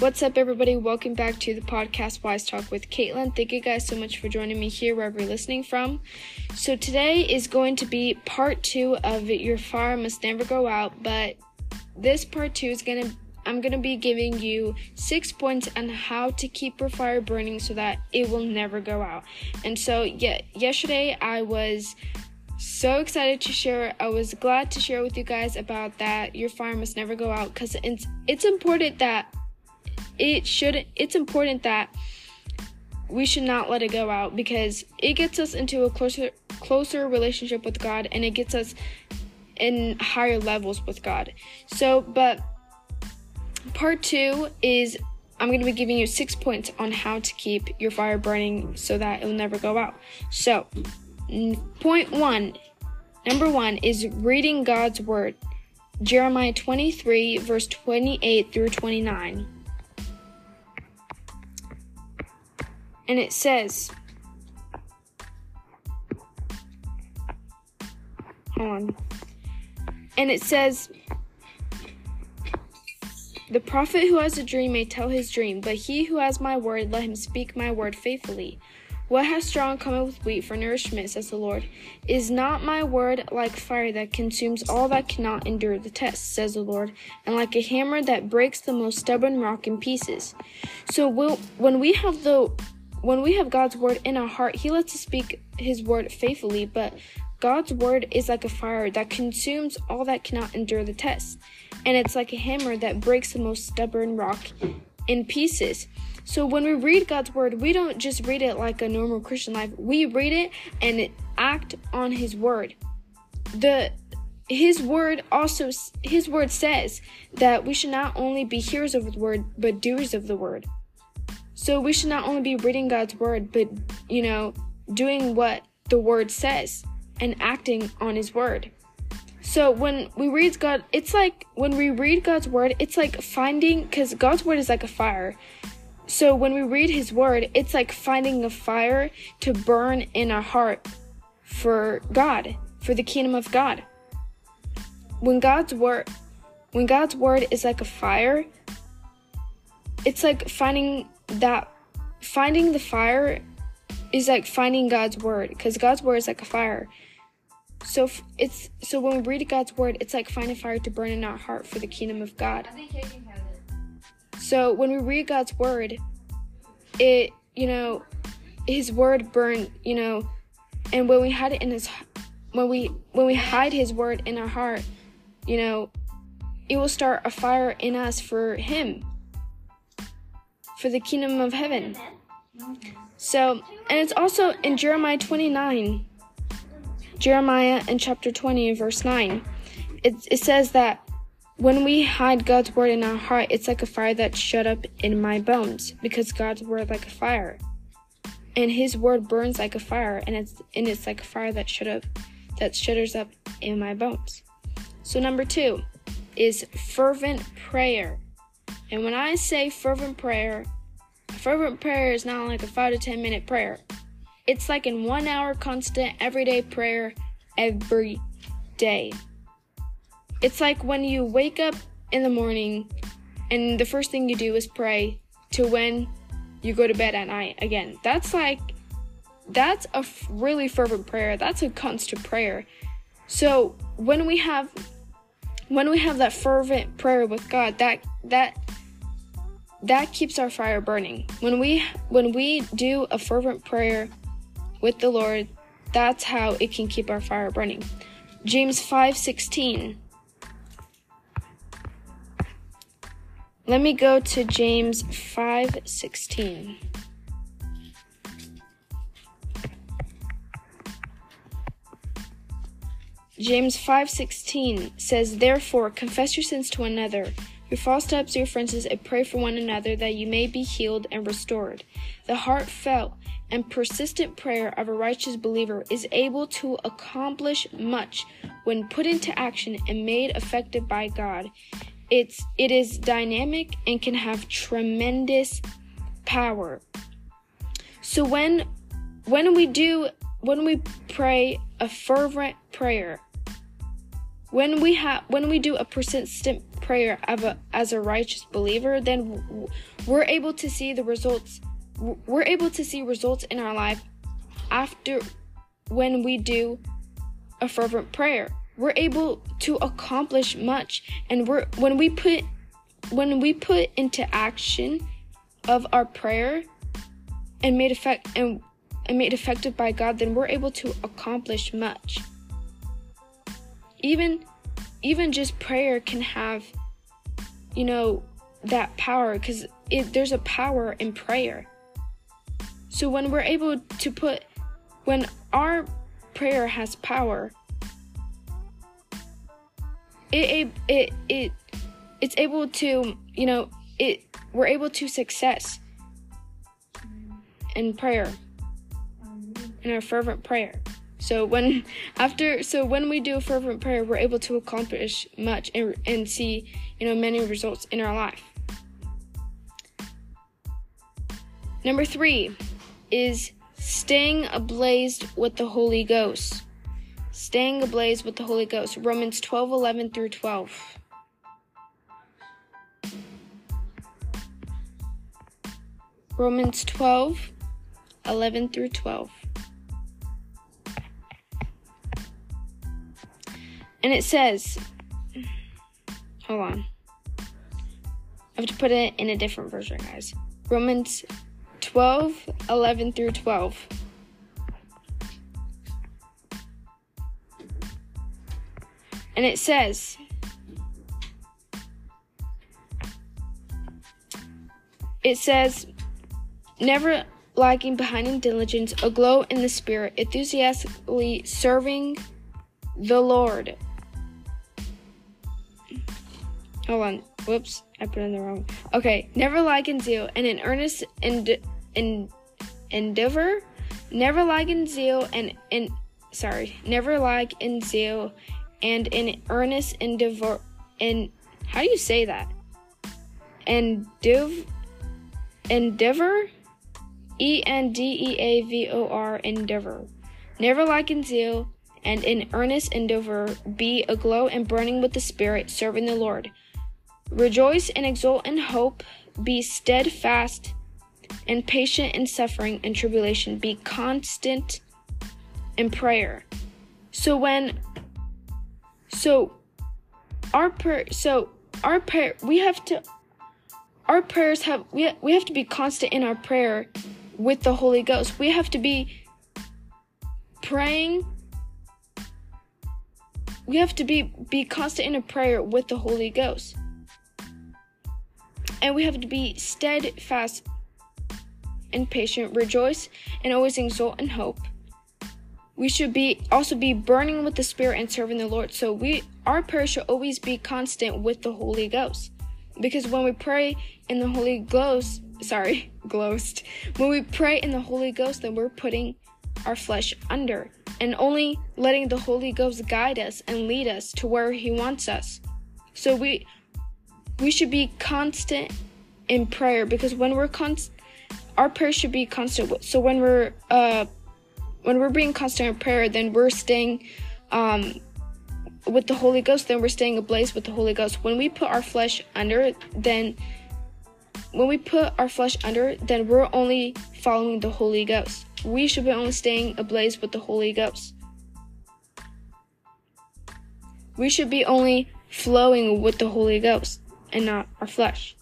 What's up, everybody? Welcome back to the podcast Wise Talk with Caitlin. Thank you guys so much for joining me here, wherever you're listening from. So, today is going to be part two of Your Fire Must Never Go Out, but this part two is going to I'm going to be giving you six points on how to keep your fire burning so that it will never go out. And so, yeah, yesterday I was so excited to share. I was glad to share with you guys about that. Your fire must never go out because it's it's important that it should. It's important that we should not let it go out because it gets us into a closer closer relationship with God and it gets us in higher levels with God. So, but part two is I'm going to be giving you six points on how to keep your fire burning so that it will never go out. So, point one, number one is reading God's word. Jeremiah 23, verse 28 through 29. And it says, hold on. And it says, the prophet who has a dream may tell his dream, but he who has my word, let him speak my word faithfully. What has straw come with wheat for nourishment, says the Lord? Is not my word like fire that consumes all that cannot endure the test, says the Lord, and like a hammer that breaks the most stubborn rock in pieces? So we'll, when we have the when we have God's word in our heart, He lets us speak His word faithfully, but God's word is like a fire that consumes all that cannot endure the test, and it's like a hammer that breaks the most stubborn rock in pieces. So when we read God's word, we don't just read it like a normal Christian life. We read it and act on his word. The his word also his word says that we should not only be hearers of the word but doers of the word. So we should not only be reading God's word but, you know, doing what the word says and acting on his word. So when we read God, it's like when we read God's word, it's like finding cuz God's word is like a fire. So when we read his word, it's like finding a fire to burn in our heart for God, for the kingdom of God. When God's word when God's word is like a fire, it's like finding that finding the fire is like finding God's word because God's word is like a fire. So it's so when we read God's word, it's like finding fire to burn in our heart for the kingdom of God. So when we read God's word, it you know, His word burn, you know, and when we hide it in His, when we when we hide His word in our heart, you know, it will start a fire in us for Him, for the kingdom of heaven. So, and it's also in Jeremiah 29 Jeremiah in chapter 20, verse 9. It, it says that when we hide God's word in our heart, it's like a fire that's shut up in my bones, because God's word like a fire. And his word burns like a fire, and it's and it's like a fire that shut up that shudders up in my bones. So number two is fervent prayer. And when I say fervent prayer, fervent prayer is not like a five to ten minute prayer. It's like in one hour constant everyday prayer every day. It's like when you wake up in the morning and the first thing you do is pray to when you go to bed at night again. That's like that's a really fervent prayer. That's a constant prayer. So when we have when we have that fervent prayer with God, that that that keeps our fire burning. When we when we do a fervent prayer with the Lord, that's how it can keep our fire burning. James 5:16 Let me go to James 5:16. James 5:16 says, "Therefore confess your sins to another, your false steps, your offenses, and pray for one another that you may be healed and restored." The heartfelt and persistent prayer of a righteous believer is able to accomplish much when put into action and made effective by God. It's it is dynamic and can have tremendous power. So when when we do when we pray a fervent prayer, when we have when we do a persistent prayer as a, as a righteous believer, then we're able to see the results. We're able to see results in our life after when we do a fervent prayer. We're able to accomplish much, and we're when we put when we put into action of our prayer and made effect and, and made effective by God, then we're able to accomplish much. Even even just prayer can have you know that power because there's a power in prayer. So when we're able to put when our prayer has power, it it it it's able to you know it we're able to success in prayer in our fervent prayer so when after so when we do a fervent prayer we're able to accomplish much and, and see you know many results in our life. Number three is staying ablaze with the holy ghost. Staying ablaze with the holy ghost. Romans 12 11 through 12 Romans 12, 11 through 12. And it says, hold on. I have to put it in a different version, guys. Romans 12, 11 through 12. And it says, it says, never lagging behind in diligence, aglow in the spirit, enthusiastically serving the Lord. Hold on. Whoops, I put in the wrong. Okay, never lag in zeal, and in earnest and in, endeavor, never lag in zeal, and in sorry, never lag in zeal, and in earnest endeavor. And how do you say that? Endeavor, E N D E A V O R, endeavor. Never lack in zeal, and in earnest endeavor be aglow and burning with the Spirit, serving the Lord. Rejoice and exult in hope, be steadfast and patient in suffering and tribulation, be constant in prayer. So when so our prayer so our prayer we have to our prayers have we, we have to be constant in our prayer with the Holy Ghost. We have to be praying. We have to be be constant in a prayer with the Holy Ghost. And we have to be steadfast and patient, rejoice and always exult in hope. We should be also be burning with the Spirit and serving the Lord. So we our prayer should always be constant with the Holy Ghost. Because when we pray in the Holy Ghost, sorry, ghost. When we pray in the Holy Ghost, then we're putting our flesh under and only letting the Holy Ghost guide us and lead us to where He wants us. So we we should be constant in prayer because when we're constant, our prayer should be constant. So when we're uh when we're being constant in prayer, then we're staying um with the Holy Ghost. Then we're staying ablaze with the Holy Ghost. When we put our flesh under, then when we put our flesh under, then we're only following the Holy Ghost. We should be only staying ablaze with the Holy Ghost. We should be only flowing with the Holy Ghost and not our flesh.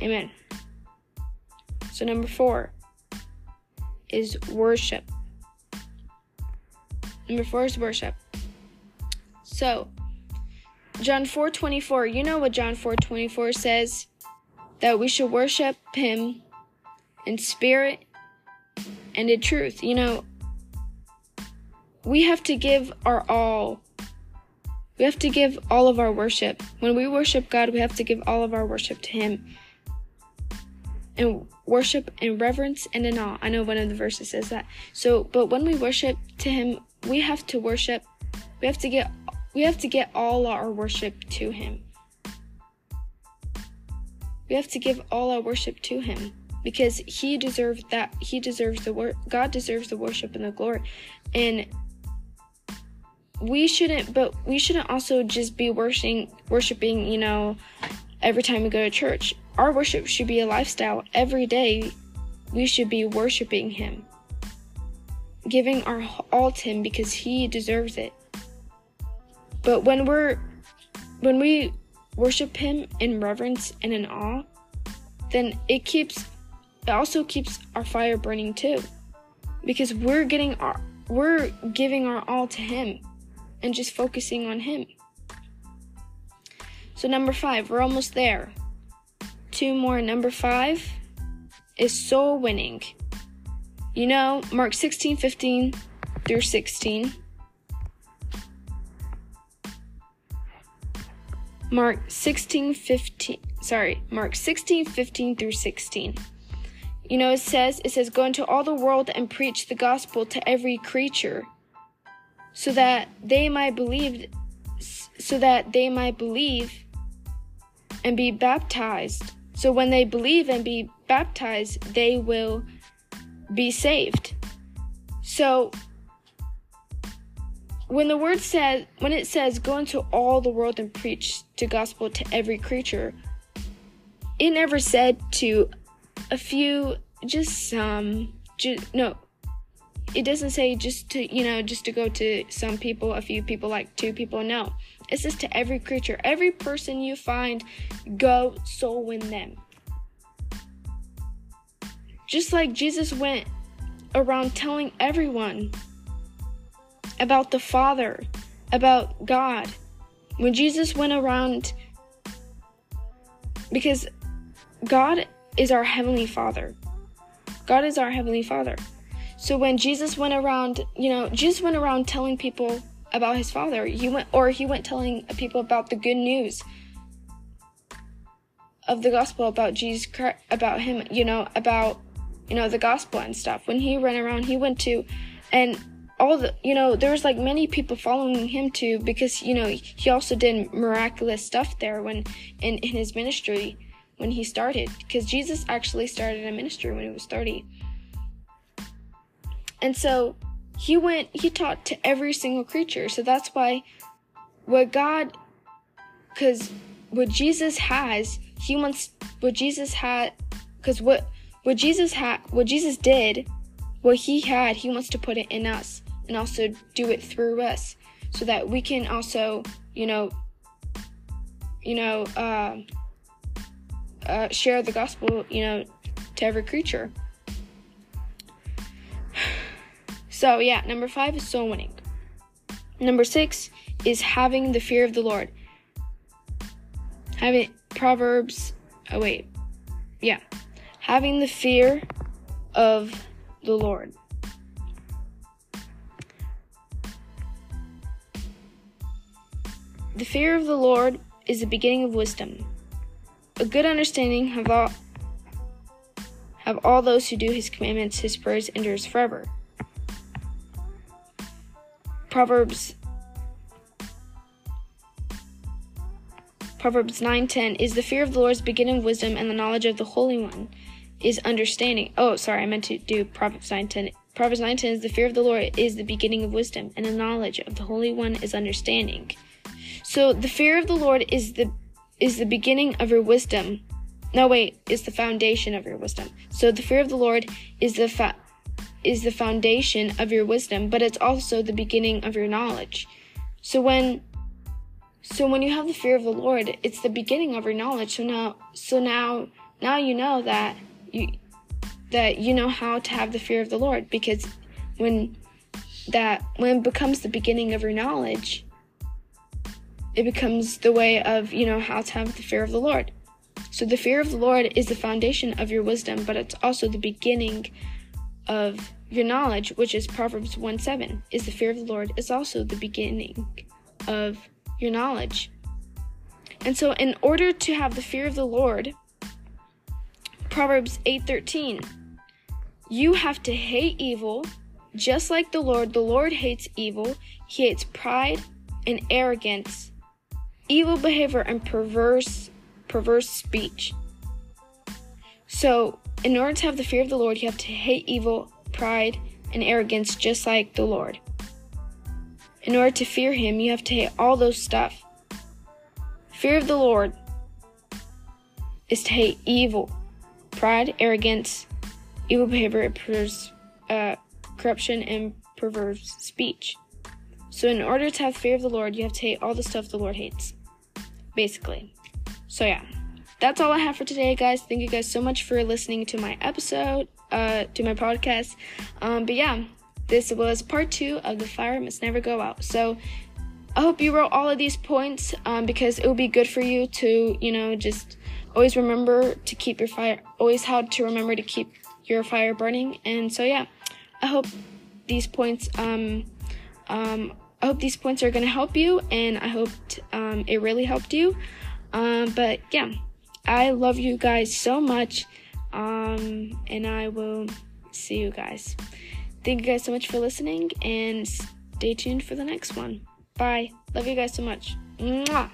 Amen. So, number four is worship. Number four is worship. So, John 4:24. You know what John 4:24 says? That we should worship him in spirit and in truth. You know, we have to give our all. We have to give all of our worship. When we worship God, we have to give all of our worship to him. And worship in reverence and in awe. I know one of the verses says that. So, but when we worship to him, we have to worship. We have to get we have to get all our worship to Him. We have to give all our worship to Him because He deserves that. He deserves the wor- God deserves the worship and the glory. And we shouldn't but we shouldn't also just be worshiping worshiping, you know, every time we go to church. Our worship should be a lifestyle. Every day we should be worshiping him. Giving our all to him because he deserves it. But when we're when we worship him in reverence and in awe, then it keeps it also keeps our fire burning too. Because we're getting our we're giving our all to him and just focusing on him. So number 5, we're almost there. Two more. Number 5 is soul winning. You know, Mark 16, 15 through 16 Mark 16, 15, sorry, Mark 16, 15 through 16. You know, it says, it says, go into all the world and preach the gospel to every creature so that they might believe, so that they might believe and be baptized. So when they believe and be baptized, they will be saved. So when the word says when it says go into all the world and preach the gospel to every creature it never said to a few just some just no it doesn't say just to you know just to go to some people a few people like two people no it says to every creature every person you find go soul win them just like jesus went around telling everyone about the Father, about God. When Jesus went around, because God is our Heavenly Father. God is our Heavenly Father. So when Jesus went around, you know, Jesus went around telling people about his Father. He went, or he went telling people about the good news of the gospel about Jesus Christ, about him, you know, about, you know, the gospel and stuff. When he ran around, he went to, and all the you know there was like many people following him too because you know he also did miraculous stuff there when in, in his ministry when he started because jesus actually started a ministry when he was 30 and so he went he taught to every single creature so that's why what god because what jesus has he wants what jesus had because what what jesus had what jesus did what he had he wants to put it in us and also do it through us so that we can also, you know, you know, uh, uh, share the gospel, you know, to every creature. So, yeah, number five is soul winning. Number six is having the fear of the Lord. Having Proverbs, oh, wait, yeah, having the fear of the Lord. The fear of the Lord is the beginning of wisdom. A good understanding have all have all those who do his commandments, his prayers endures forever. Proverbs Proverbs 9:10 is the fear of the Lord is beginning of wisdom and the knowledge of the Holy One is understanding. Oh, sorry, I meant to do Proverbs 9:10. Proverbs 9:10 is the fear of the Lord is the beginning of wisdom and the knowledge of the Holy One is understanding. So the fear of the Lord is the is the beginning of your wisdom. No, wait, is the foundation of your wisdom. So the fear of the Lord is the fa- is the foundation of your wisdom, but it's also the beginning of your knowledge. So when so when you have the fear of the Lord, it's the beginning of your knowledge. So now so now now you know that you that you know how to have the fear of the Lord because when that when it becomes the beginning of your knowledge, it becomes the way of, you know, how to have the fear of the Lord. So the fear of the Lord is the foundation of your wisdom, but it's also the beginning of your knowledge, which is Proverbs 1 7. Is the fear of the Lord is also the beginning of your knowledge. And so in order to have the fear of the Lord, Proverbs 8:13, you have to hate evil just like the Lord. The Lord hates evil. He hates pride and arrogance evil behavior and perverse perverse speech. So, in order to have the fear of the Lord, you have to hate evil, pride, and arrogance just like the Lord. in order to fear him, you have to hate all those stuff. Fear of the Lord is to hate evil, pride, arrogance, evil behavior, uh, corruption, and perverse speech. So, in order to have fear of the Lord, you have to hate all the stuff the Lord hates. Basically. So, yeah. That's all I have for today, guys. Thank you guys so much for listening to my episode, uh, to my podcast. Um, but yeah, this was part two of The Fire Must Never Go Out. So, I hope you wrote all of these points um, because it will be good for you to, you know, just always remember to keep your fire, always how to remember to keep your fire burning. And so, yeah, I hope these points, um, um, I hope these points are going to help you, and I hope um, it really helped you. Um, but yeah, I love you guys so much, um, and I will see you guys. Thank you guys so much for listening, and stay tuned for the next one. Bye. Love you guys so much. Mwah.